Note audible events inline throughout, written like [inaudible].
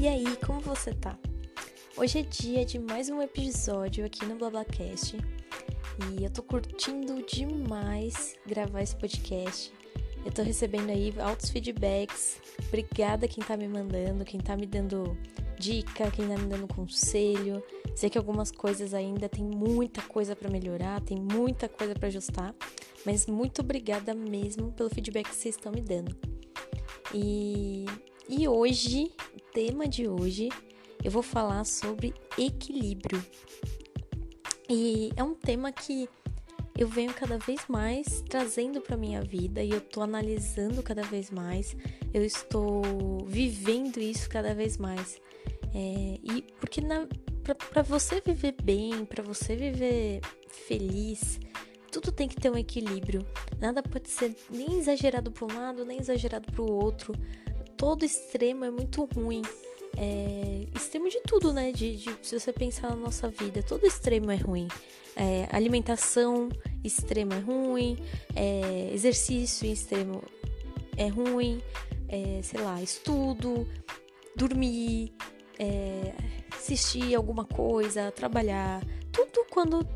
E aí, como você tá? Hoje é dia de mais um episódio aqui no BlaBlaCast e eu tô curtindo demais gravar esse podcast. Eu tô recebendo aí altos feedbacks. Obrigada quem tá me mandando, quem tá me dando dica, quem tá me dando conselho. Sei que algumas coisas ainda tem muita coisa para melhorar, tem muita coisa para ajustar, mas muito obrigada mesmo pelo feedback que vocês estão me dando. E, e hoje, tema de hoje, eu vou falar sobre equilíbrio. E é um tema que eu venho cada vez mais trazendo para minha vida e eu tô analisando cada vez mais, eu estou vivendo isso cada vez mais. É, e porque para você viver bem, para você viver feliz, tudo tem que ter um equilíbrio. Nada pode ser nem exagerado para um lado, nem exagerado para o outro. Todo extremo é muito ruim. É, extremo de tudo, né? De, de, se você pensar na nossa vida, todo extremo é ruim. É, alimentação extrema é ruim, é, exercício extremo é ruim, é, sei lá, estudo, dormir, é, assistir alguma coisa, trabalhar, tudo quando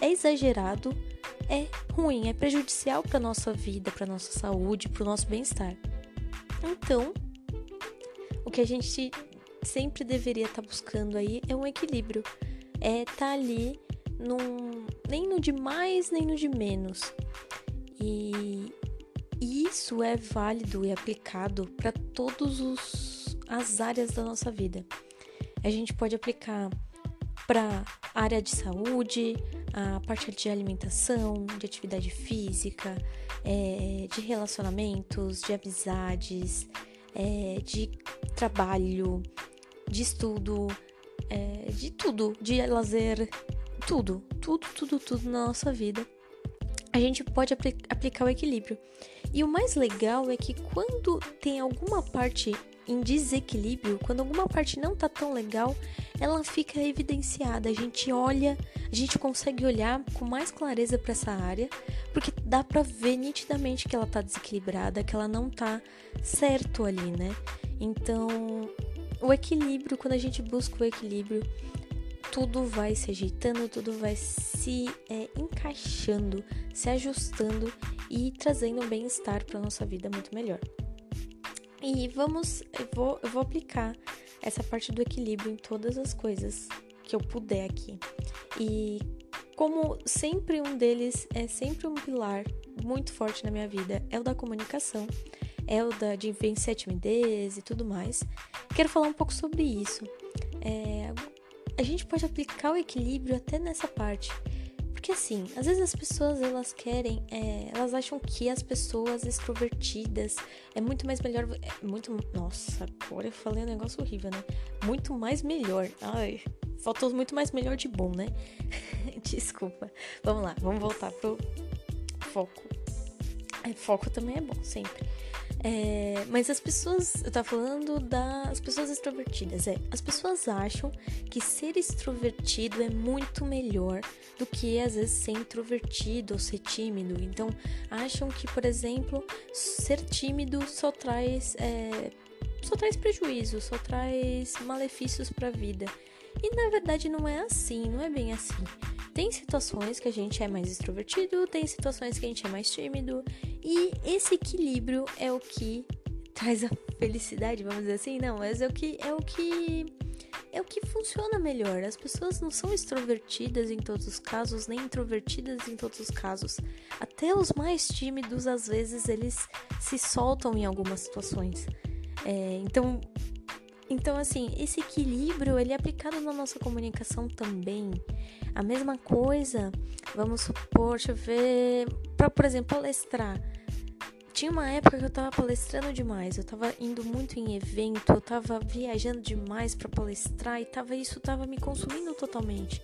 é exagerado é ruim, é prejudicial para nossa vida, para nossa saúde, para o nosso bem-estar. Então, o que a gente sempre deveria estar tá buscando aí é um equilíbrio, é estar tá ali num, nem no de mais nem no de menos. E, isso é válido e aplicado para todos os as áreas da nossa vida. A gente pode aplicar para a área de saúde, a parte de alimentação, de atividade física, é, de relacionamentos, de amizades, é, de trabalho, de estudo, é, de tudo, de lazer, tudo, tudo, tudo, tudo na nossa vida. A gente pode apl aplicar o equilíbrio. E o mais legal é que quando tem alguma parte em desequilíbrio, quando alguma parte não tá tão legal, ela fica evidenciada. A gente olha, a gente consegue olhar com mais clareza para essa área, porque dá para ver nitidamente que ela tá desequilibrada, que ela não tá certo ali, né? Então, o equilíbrio, quando a gente busca o equilíbrio, tudo vai se ajeitando, tudo vai se é, encaixando, se ajustando e trazendo um bem-estar para nossa vida muito melhor. E vamos, eu vou, eu vou aplicar essa parte do equilíbrio em todas as coisas que eu puder aqui. E como sempre um deles é sempre um pilar muito forte na minha vida, é o da comunicação, é o da de vencer a timidez e tudo mais. Quero falar um pouco sobre isso. É, a gente pode aplicar o equilíbrio até nessa parte. Porque assim, às vezes as pessoas elas querem, é, elas acham que as pessoas extrovertidas é muito mais melhor. É muito. Nossa, agora eu falei um negócio horrível, né? Muito mais melhor. Ai, faltou muito mais melhor de bom, né? [laughs] Desculpa. Vamos lá, vamos voltar pro foco. É, foco também é bom, sempre. É, mas as pessoas, eu tava falando das pessoas extrovertidas, é, as pessoas acham que ser extrovertido é muito melhor do que às vezes ser introvertido ou ser tímido. Então, acham que, por exemplo, ser tímido só traz, é, só traz prejuízo, só traz malefícios para a vida. E na verdade não é assim, não é bem assim. Tem situações que a gente é mais extrovertido, tem situações que a gente é mais tímido, e esse equilíbrio é o que traz a felicidade, vamos dizer assim, não, mas é o que é o que é o que funciona melhor. As pessoas não são extrovertidas em todos os casos, nem introvertidas em todos os casos. Até os mais tímidos, às vezes, eles se soltam em algumas situações. É, então, então, assim, esse equilíbrio ele é aplicado na nossa comunicação também. A mesma coisa, vamos supor, deixa eu ver, para, por exemplo, palestrar. Tinha uma época que eu tava palestrando demais, eu tava indo muito em evento, eu tava viajando demais para palestrar e tava, isso tava me consumindo totalmente.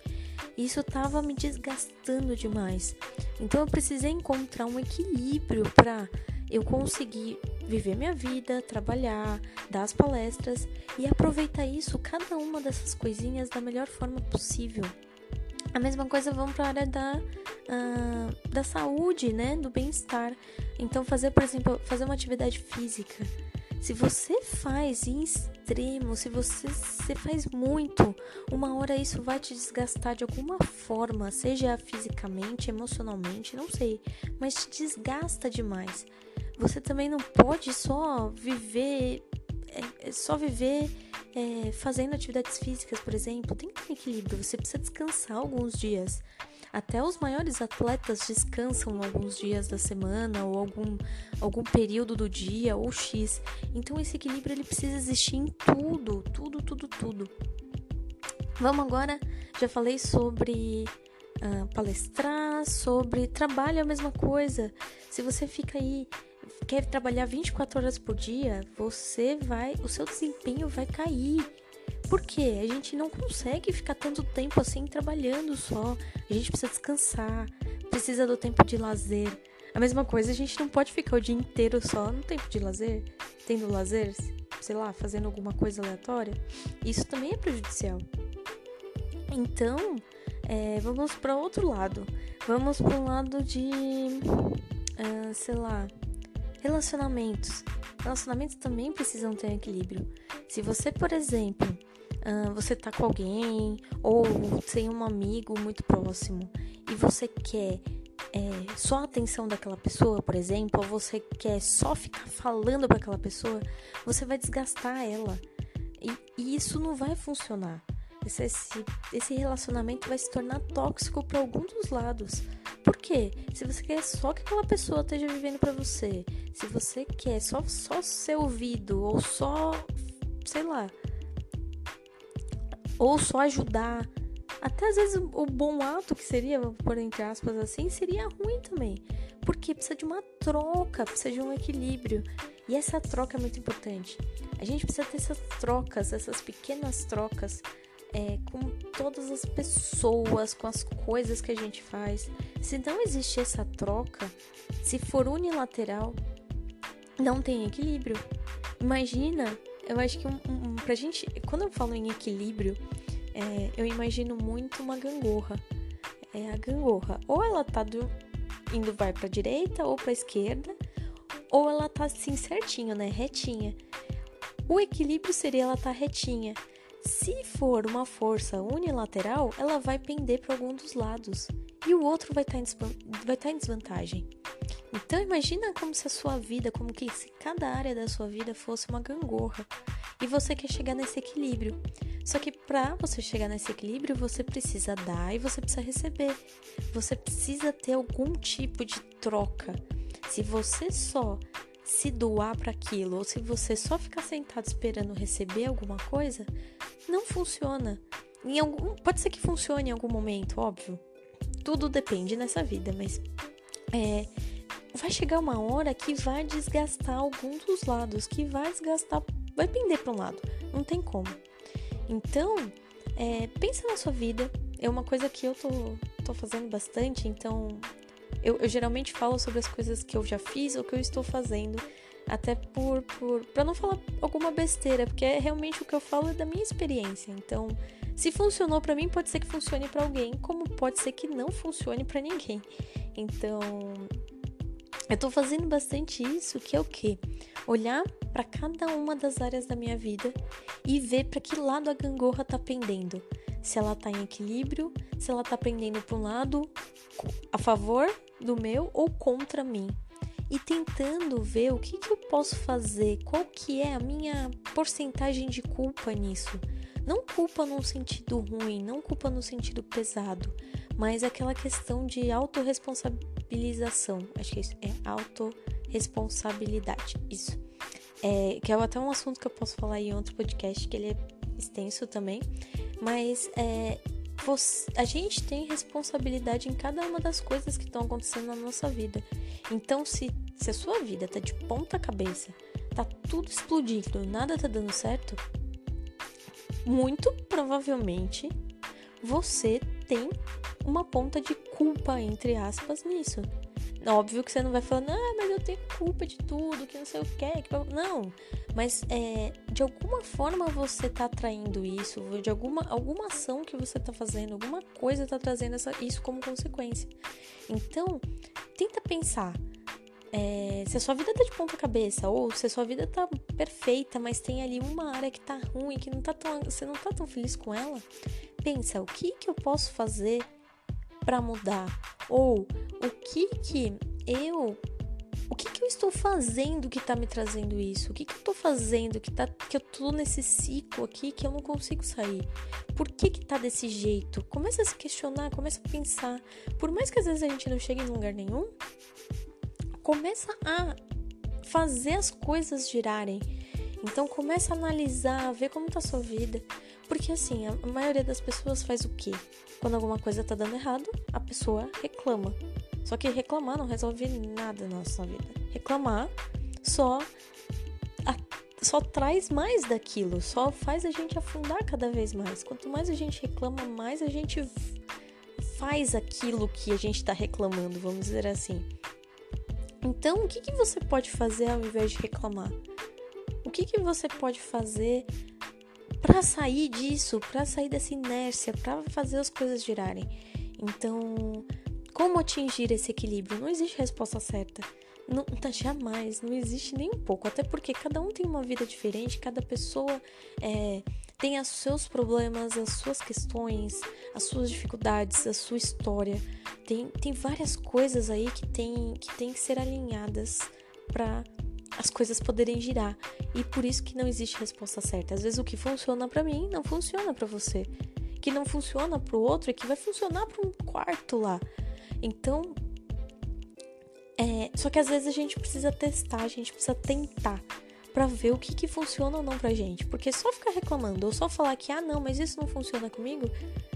Isso tava me desgastando demais. Então eu precisei encontrar um equilíbrio para eu conseguir viver minha vida, trabalhar, dar as palestras e aproveitar isso, cada uma dessas coisinhas da melhor forma possível. A mesma coisa vamos para a área da, uh, da saúde, né? Do bem-estar. Então, fazer, por exemplo, fazer uma atividade física. Se você faz em extremo, se você, você faz muito, uma hora isso vai te desgastar de alguma forma, seja fisicamente, emocionalmente, não sei, mas te desgasta demais. Você também não pode só viver, é, é só viver é, fazendo atividades físicas, por exemplo. Tem que ter equilíbrio. Você precisa descansar alguns dias. Até os maiores atletas descansam alguns dias da semana ou algum, algum período do dia ou X. Então esse equilíbrio ele precisa existir em tudo, tudo, tudo, tudo. Vamos agora, já falei sobre uh, palestrar, sobre trabalho é a mesma coisa. Se você fica aí quer trabalhar 24 horas por dia, você vai, o seu desempenho vai cair. Por quê? A gente não consegue ficar tanto tempo assim trabalhando só. A gente precisa descansar, precisa do tempo de lazer. A mesma coisa, a gente não pode ficar o dia inteiro só no tempo de lazer, tendo lazer, sei lá, fazendo alguma coisa aleatória. Isso também é prejudicial. Então, é, vamos para outro lado. Vamos para um lado de, uh, sei lá, relacionamentos. Relacionamentos também precisam ter equilíbrio. Se você, por exemplo, você tá com alguém ou tem um amigo muito próximo e você quer é, só a atenção daquela pessoa, por exemplo, ou você quer só ficar falando para aquela pessoa, você vai desgastar ela. E, e isso não vai funcionar. Esse, esse, esse relacionamento vai se tornar tóxico para algum dos lados. Por quê? Se você quer só que aquela pessoa esteja vivendo para você, se você quer só, só ser ouvido, ou só, sei lá, ou só ajudar. Até às vezes o bom ato que seria, por entre aspas assim, seria ruim também. Porque precisa de uma troca, precisa de um equilíbrio. E essa troca é muito importante. A gente precisa ter essas trocas, essas pequenas trocas é, com todas as pessoas, com as coisas que a gente faz. Se não existe essa troca, se for unilateral, não tem equilíbrio. Imagina eu acho que um, um, pra gente, quando eu falo em equilíbrio, é, eu imagino muito uma gangorra. É a gangorra. Ou ela tá do, indo vai pra direita ou pra esquerda, ou ela tá assim certinho, né? Retinha. O equilíbrio seria ela tá retinha. Se for uma força unilateral, ela vai pender para algum dos lados e o outro vai tá estar tá em desvantagem. Então imagina como se a sua vida, como que se cada área da sua vida fosse uma gangorra e você quer chegar nesse equilíbrio. Só que para você chegar nesse equilíbrio, você precisa dar e você precisa receber. Você precisa ter algum tipo de troca. Se você só se doar para aquilo ou se você só ficar sentado esperando receber alguma coisa, não funciona. Em algum, pode ser que funcione em algum momento, óbvio. Tudo depende nessa vida, mas é, vai chegar uma hora que vai desgastar algum dos lados, que vai desgastar, vai pender para um lado, não tem como. Então, é, pensa na sua vida, é uma coisa que eu tô, tô fazendo bastante, então eu, eu, geralmente falo sobre as coisas que eu já fiz ou que eu estou fazendo, até por, por não falar alguma besteira, porque é realmente o que eu falo é da minha experiência. Então, se funcionou para mim, pode ser que funcione para alguém, como pode ser que não funcione para ninguém. Então, eu tô fazendo bastante isso, que é o quê? Olhar para cada uma das áreas da minha vida e ver para que lado a gangorra tá pendendo. Se ela tá em equilíbrio, se ela tá pendendo para um lado a favor do meu ou contra mim. E tentando ver o que, que eu posso fazer, qual que é a minha porcentagem de culpa nisso. Não culpa num sentido ruim, não culpa no sentido pesado, mas aquela questão de autorresponsabilização. Acho que isso é autorresponsabilidade. Isso. É, que é até um assunto que eu posso falar em outro podcast, que ele é extenso também. Mas é, você, a gente tem responsabilidade em cada uma das coisas que estão acontecendo na nossa vida. Então, se, se a sua vida tá de ponta cabeça, tá tudo explodindo, nada tá dando certo, muito provavelmente você tem uma ponta de culpa, entre aspas, nisso. Óbvio que você não vai falar, ah, mas eu tenho culpa de tudo, que não sei o que. que... Não, mas é, de alguma forma você tá atraindo isso, de alguma, alguma ação que você tá fazendo, alguma coisa tá trazendo essa, isso como consequência. Então, tenta pensar é, se a sua vida tá de ponta cabeça, ou se a sua vida tá perfeita, mas tem ali uma área que tá ruim, que não tá tão, você não tá tão feliz com ela, pensa, o que que eu posso fazer para mudar? Ou o que que eu o que, que eu estou fazendo que tá me trazendo isso? O que, que eu tô fazendo que, tá, que eu tô nesse ciclo aqui que eu não consigo sair? Por que que tá desse jeito? Começa a se questionar, começa a pensar. Por mais que às vezes a gente não chegue em lugar nenhum, começa a fazer as coisas girarem. Então começa a analisar, ver como tá a sua vida. Porque assim, a maioria das pessoas faz o quê? Quando alguma coisa tá dando errado, a pessoa reclama. Só que reclamar não resolve nada na nossa vida. Reclamar só a, só traz mais daquilo, só faz a gente afundar cada vez mais. Quanto mais a gente reclama, mais a gente faz aquilo que a gente está reclamando, vamos dizer assim. Então, o que, que você pode fazer ao invés de reclamar? O que, que você pode fazer para sair disso, para sair dessa inércia, para fazer as coisas girarem? Então, como atingir esse equilíbrio? Não existe resposta certa. Não, tá, jamais, não existe nem um pouco. Até porque cada um tem uma vida diferente, cada pessoa é, tem os seus problemas, as suas questões, as suas dificuldades, a sua história. Tem, tem várias coisas aí que tem que, tem que ser alinhadas para as coisas poderem girar. E por isso que não existe resposta certa. Às vezes o que funciona para mim não funciona para você. Que não funciona para o outro é que vai funcionar para um quarto lá. Então, é, só que às vezes a gente precisa testar, a gente precisa tentar para ver o que, que funciona ou não pra gente. Porque só ficar reclamando ou só falar que, ah, não, mas isso não funciona comigo,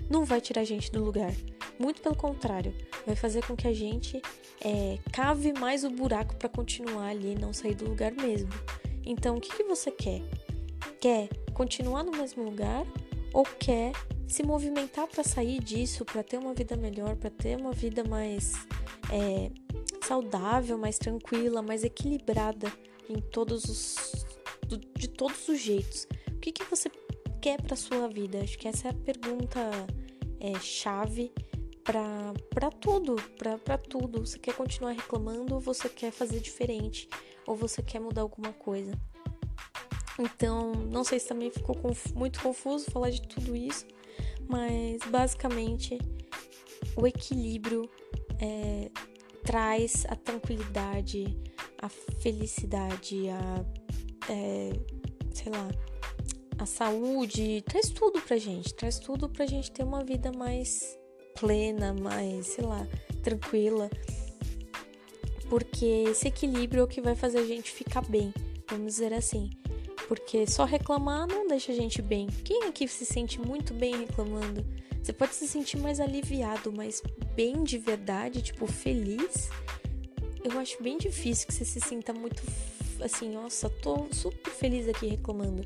não vai tirar a gente do lugar. Muito pelo contrário, vai fazer com que a gente é, cave mais o buraco para continuar ali e não sair do lugar mesmo. Então, o que, que você quer? Quer continuar no mesmo lugar ou quer se movimentar para sair disso, para ter uma vida melhor, para ter uma vida mais é, saudável, mais tranquila, mais equilibrada? em todos os de todos os jeitos. O que, que você quer para sua vida? Acho que essa é a pergunta é, chave para tudo, para tudo. Você quer continuar reclamando ou você quer fazer diferente? Ou você quer mudar alguma coisa? Então, não sei se também ficou conf muito confuso falar de tudo isso, mas basicamente o equilíbrio é, traz a tranquilidade, a felicidade, a. É, sei lá. A saúde, traz tudo pra gente, traz tudo pra gente ter uma vida mais plena, mais, sei lá, tranquila. Porque esse equilíbrio é o que vai fazer a gente ficar bem, vamos dizer assim. Porque só reclamar não deixa a gente bem. Quem aqui se sente muito bem reclamando? Você pode se sentir mais aliviado, mas bem de verdade, tipo, feliz eu acho bem difícil que você se sinta muito assim, nossa, tô super feliz aqui reclamando.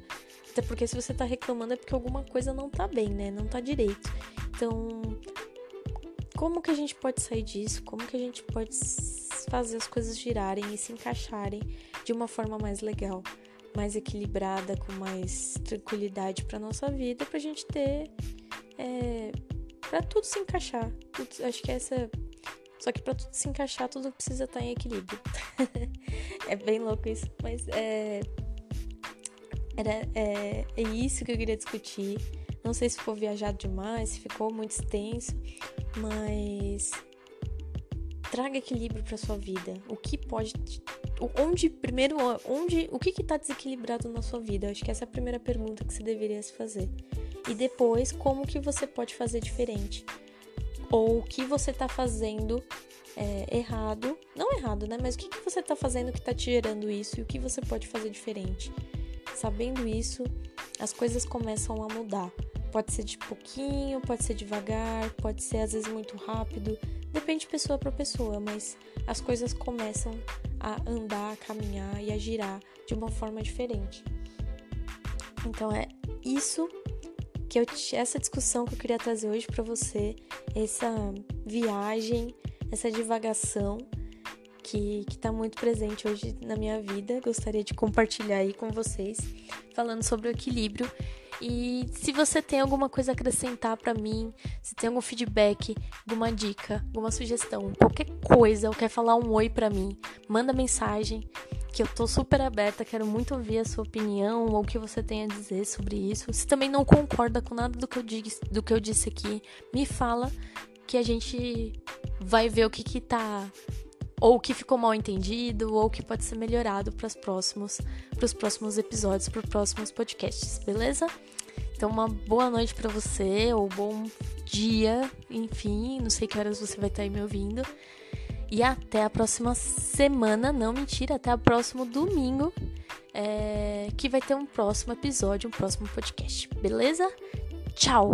Até porque se você tá reclamando é porque alguma coisa não tá bem, né? Não tá direito. Então, como que a gente pode sair disso? Como que a gente pode fazer as coisas girarem e se encaixarem de uma forma mais legal, mais equilibrada, com mais tranquilidade para nossa vida, pra gente ter é, para tudo se encaixar. Tudo, acho que essa só que para tudo se encaixar, tudo precisa estar tá em equilíbrio. [laughs] é bem louco isso, mas é, era, é, é isso que eu queria discutir. Não sei se ficou viajado demais, se ficou muito extenso, mas traga equilíbrio para sua vida. O que pode onde primeiro onde o que está desequilibrado na sua vida? Acho que essa é a primeira pergunta que você deveria se fazer. E depois, como que você pode fazer diferente? ou o que você está fazendo é, errado, não errado, né? Mas o que, que você está fazendo que está te gerando isso e o que você pode fazer diferente. Sabendo isso, as coisas começam a mudar. Pode ser de pouquinho, pode ser devagar, pode ser às vezes muito rápido, depende de pessoa para pessoa, mas as coisas começam a andar, a caminhar e a girar de uma forma diferente. Então é isso que eu essa discussão que eu queria trazer hoje para você, essa viagem, essa divagação que está muito presente hoje na minha vida. Gostaria de compartilhar aí com vocês, falando sobre o equilíbrio. E se você tem alguma coisa a acrescentar para mim, se tem algum feedback, alguma dica, alguma sugestão, qualquer coisa, ou quer falar um oi para mim, manda mensagem que eu tô super aberta, quero muito ouvir a sua opinião ou o que você tem a dizer sobre isso. Se também não concorda com nada do que eu, disse, do que eu disse aqui, me fala que a gente vai ver o que que tá ou que ficou mal entendido ou que pode ser melhorado para os próximos para os próximos episódios, para os próximos podcasts, beleza? Então uma boa noite para você ou bom dia, enfim, não sei que horas você vai estar aí me ouvindo. E até a próxima semana, não mentira, até o próximo domingo, é, que vai ter um próximo episódio, um próximo podcast, beleza? Tchau!